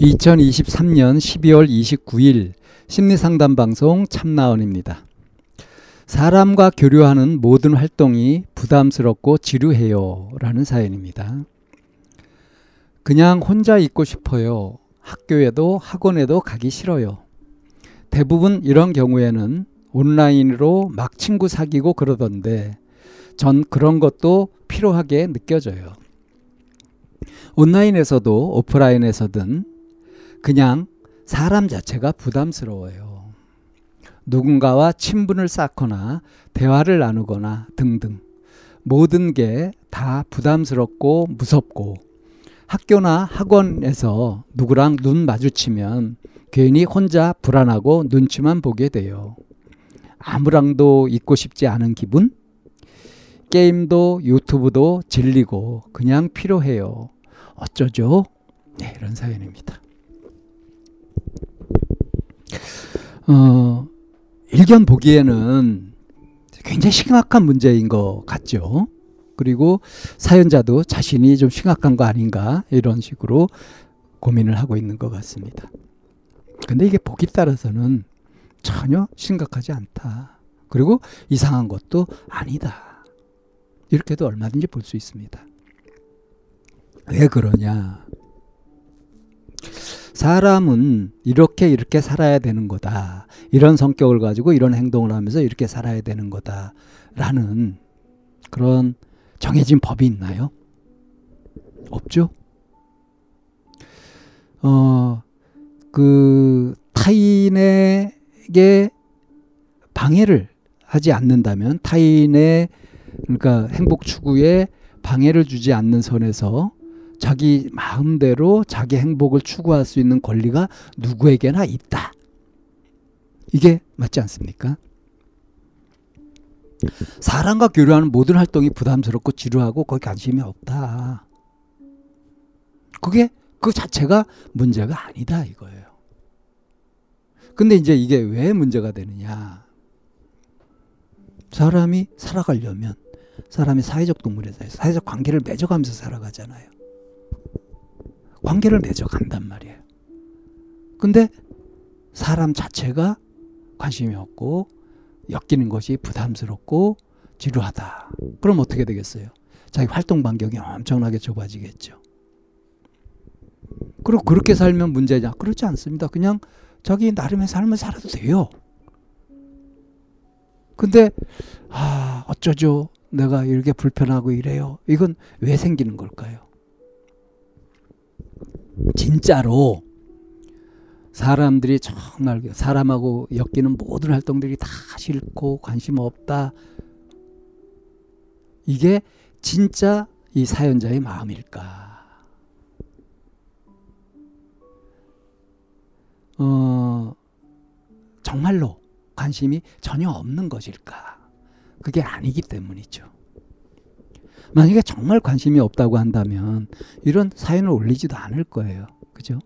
2023년 12월 29일 심리상담 방송 참나원입니다. 사람과 교류하는 모든 활동이 부담스럽고 지루해요. 라는 사연입니다. 그냥 혼자 있고 싶어요. 학교에도 학원에도 가기 싫어요. 대부분 이런 경우에는 온라인으로 막 친구 사귀고 그러던데 전 그런 것도 필요하게 느껴져요. 온라인에서도 오프라인에서든 그냥 사람 자체가 부담스러워요. 누군가와 친분을 쌓거나 대화를 나누거나 등등 모든 게 다 부담스럽고 무섭고 학교나 학원에서 누구랑 눈 마주치면 괜히 혼자 불안하고 눈치만 보게 돼요. 아무랑도 있고 싶지 않은 기분? 게임도 유튜브도 질리고 그냥 필요해요. 어쩌죠? 네, 이런 사연입니다. 어, 일견 보기에는 굉장히 심각한 문제인 것 같죠. 그리고 사연자도 자신이 좀 심각한 거 아닌가 이런 식으로 고민을 하고 있는 것 같습니다. 근데 이게 보기 따라서는 전혀 심각하지 않다. 그리고 이상한 것도 아니다. 이렇게도 얼마든지 볼 수 있습니다. 왜 그러냐? 사람은 이렇게 이렇게 살아야 되는 거다. 이런 성격을 가지고 이런 행동을 하면서 이렇게 살아야 되는 거다. 라는 그런 정해진 법이 있나요? 없죠? 어, 그 타인에게 방해를 하지 않는다면 타인의 그러니까 행복 추구에 방해를 주지 않는 선에서 자기 마음대로 자기 행복을 추구할 수 있는 권리가 누구에게나 있다. 이게 맞지 않습니까? 사람과 교류하는 모든 활동이 부담스럽고 지루하고 거기 관심이 없다. 그게 그 자체가 문제가 아니다 이거예요. 근데 이제 이게 왜 문제가 되느냐? 사람이 살아가려면 사람이 사회적 동물에서 사회적 관계를 맺어가면서 살아가잖아요. 관계를 맺어간단 말이에요. 근데 사람 자체가 관심이 없고 엮이는 것이 부담스럽고 지루하다. 그럼 어떻게 되겠어요? 자기 활동 반경이 엄청나게 좁아지겠죠. 그리고 그렇게 살면 문제냐? 그렇지 않습니다. 그냥 자기 나름의 삶을 살아도 돼요. 근데 아 어쩌죠? 내가 이렇게 불편하고 이래요. 이건 왜 생기는 걸까요? 진짜로 사람들이 정말 사람하고 엮이는 모든 활동들이 다 싫고 관심 없다. 이게 진짜 이 사연자의 마음일까? 어, 정말로 관심이 전혀 없는 것일까? 그게 아니기 때문이죠. 만약에 정말 관심이 없다고 한다면 이런 사연을 올리지도 않을 거예요. 그죠?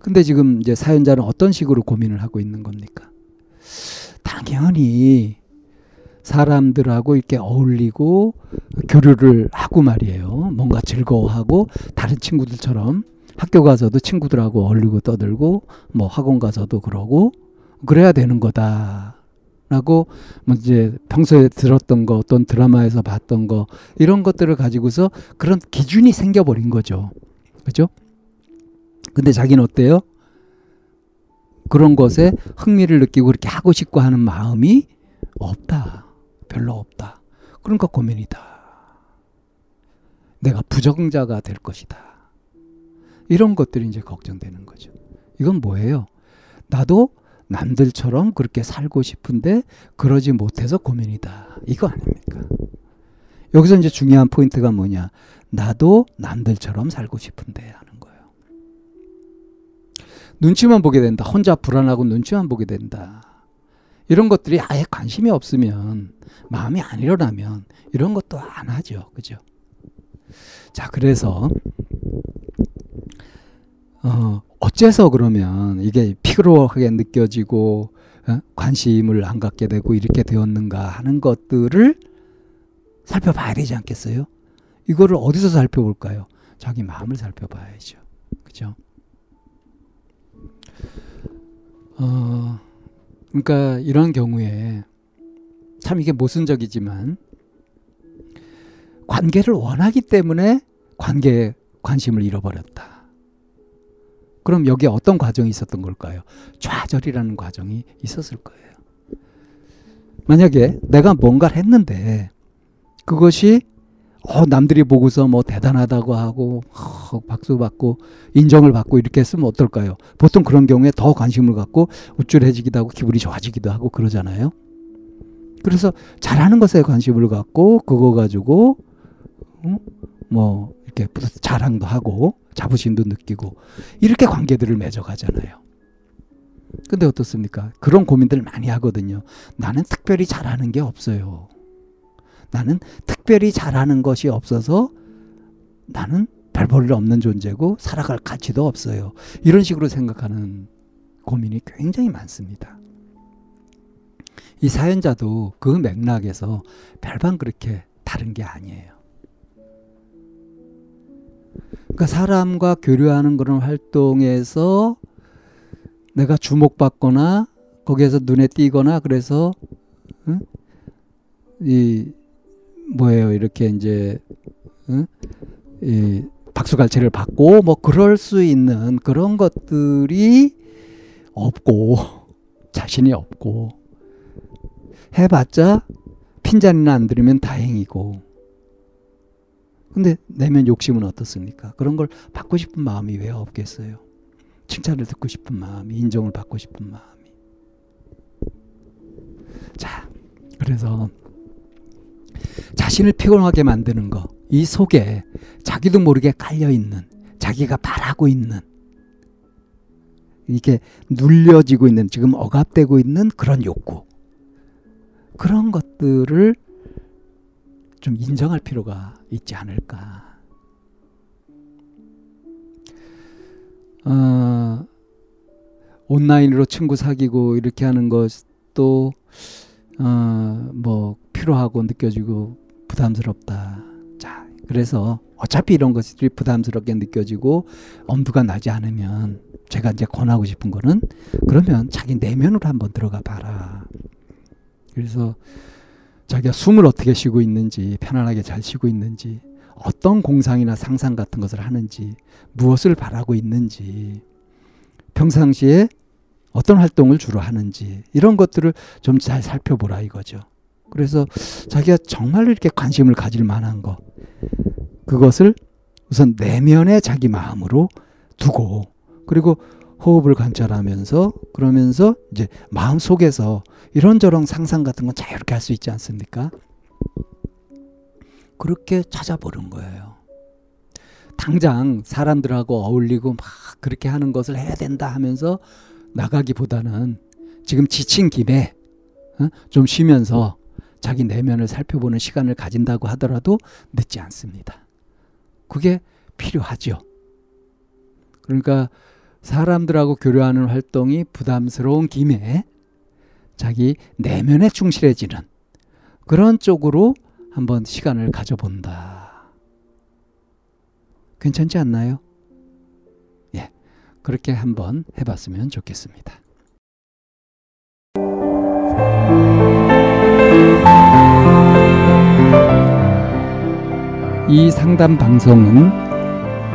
근데 지금 이제 사연자는 어떤 식으로 고민을 하고 있는 겁니까? 당연히 사람들하고 이렇게 어울리고 교류를 하고 말이에요. 뭔가 즐거워하고 다른 친구들처럼 학교 가서도 친구들하고 어울리고 떠들고 뭐 학원 가서도 그러고 그래야 되는 거다. 라고 뭐 이제 평소에 들었던 거 어떤 드라마에서 봤던 거 이런 것들을 가지고서 그런 기준이 생겨버린 거죠. 그죠? 근데 자기는 어때요? 그런 것에 흥미를 느끼고 그렇게 하고 싶고 하는 마음이 없다. 별로 없다. 그러니까 고민이다. 내가 부정자가 될 것이다. 이런 것들이 이제 걱정되는 거죠. 이건 뭐예요? 나도 남들처럼 그렇게 살고 싶은데 그러지 못해서 고민이다. 이거 아닙니까? 여기서 이제 중요한 포인트가 뭐냐? 나도 남들처럼 살고 싶은데 하는 거예요. 눈치만 보게 된다. 혼자 불안하고 눈치만 보게 된다. 이런 것들이 아예 관심이 없으면 마음이 안 일어나면 이런 것도 안 하죠. 그죠? 자, 그래서 어, 어째서 그러면 이게 피로하게 느껴지고 어? 관심을 안 갖게 되고 이렇게 되었는가 하는 것들을 살펴봐야 되지 않겠어요? 이거를 어디서 살펴볼까요? 자기 마음을 살펴봐야죠. 그죠? 어, 그러니까 이런 경우에 참 이게 모순적이지만 관계를 원하기 때문에 관계에 관심을 잃어버렸다. 그럼 여기에 어떤 과정이 있었던 걸까요? 좌절이라는 과정이 있었을 거예요. 만약에 내가 뭔가를 했는데 그것이 어, 남들이 보고서 뭐 대단하다고 하고 어, 박수 받고 인정을 받고 이렇게 했으면 어떨까요? 보통 그런 경우에 더 관심을 갖고 우쭐해지기도 하고 기분이 좋아지기도 하고 그러잖아요. 그래서 잘하는 것에 관심을 갖고 그거 가지고 어? 뭐 이렇게 자랑도 하고 자부심도 느끼고 이렇게 관계들을 맺어가잖아요. 근데 어떻습니까? 그런 고민들 많이 하거든요. 나는 특별히 잘하는 게 없어요. 나는 특별히 잘하는 것이 없어서 나는 별 볼일 없는 존재고 살아갈 가치도 없어요. 이런 식으로 생각하는 고민이 굉장히 많습니다. 이 사연자도 그 맥락에서 별반 그렇게 다른 게 아니에요. 그러니까 사람과 교류하는 그런 활동에서 내가 주목받거나 거기에서 눈에 띄거나 그래서 응? 이 뭐예요 이렇게 이제 응? 이 박수갈채를 받고 뭐 그럴 수 있는 그런 것들이 없고 자신이 없고 해봤자 핀잔이나 안 들으면 다행이고 근데 내면 욕심은 어떻습니까? 그런 걸 받고 싶은 마음이 왜 없겠어요? 칭찬을 듣고 싶은 마음이 인정을 받고 싶은 마음이 자 그래서 자신을 피곤하게 만드는 거, 이 속에 자기도 모르게 깔려 있는, 자기가 바라고 있는, 이게 눌려지고 있는, 지금 억압되고 있는 그런 욕구. 그런 것들을 좀 인정할 필요가 있지 않을까. 어, 온라인으로 친구 사귀고 이렇게 하는 것도 어, 뭐 필요하고 느껴지고 부담스럽다. 자, 그래서 어차피 이런 것들이 부담스럽게 느껴지고 엄두가 나지 않으면 제가 이제 권하고 싶은 거는 그러면 자기 내면으로 한번 들어가 봐라. 그래서 자기가 숨을 어떻게 쉬고 있는지, 편안하게 잘 쉬고 있는지, 어떤 공상이나 상상 같은 것을 하는지, 무엇을 바라고 있는지, 평상시에 어떤 활동을 주로 하는지, 이런 것들을 좀 잘 살펴보라 이거죠. 그래서 자기가 정말로 이렇게 관심을 가질 만한 것, 그것을 우선 내면의 자기 마음으로 두고, 그리고 호흡을 관찰하면서 그러면서 이제 마음 속에서 이런저런 상상 같은 건 자유롭게 할 수 있지 않습니까? 그렇게 찾아보는 거예요. 당장 사람들하고 어울리고 막 그렇게 하는 것을 해야 된다 하면서 나가기보다는 지금 지친 김에 어? 좀 쉬면서 자기 내면을 살펴보는 시간을 가진다고 하더라도 늦지 않습니다. 그게 필요하죠. 그러니까 사람들하고 교류하는 활동이 부담스러운 김에 자기 내면에 충실해지는 그런 쪽으로 한번 시간을 가져본다. 괜찮지 않나요? 예. 그렇게 한번 해봤으면 좋겠습니다. 이 상담 방송은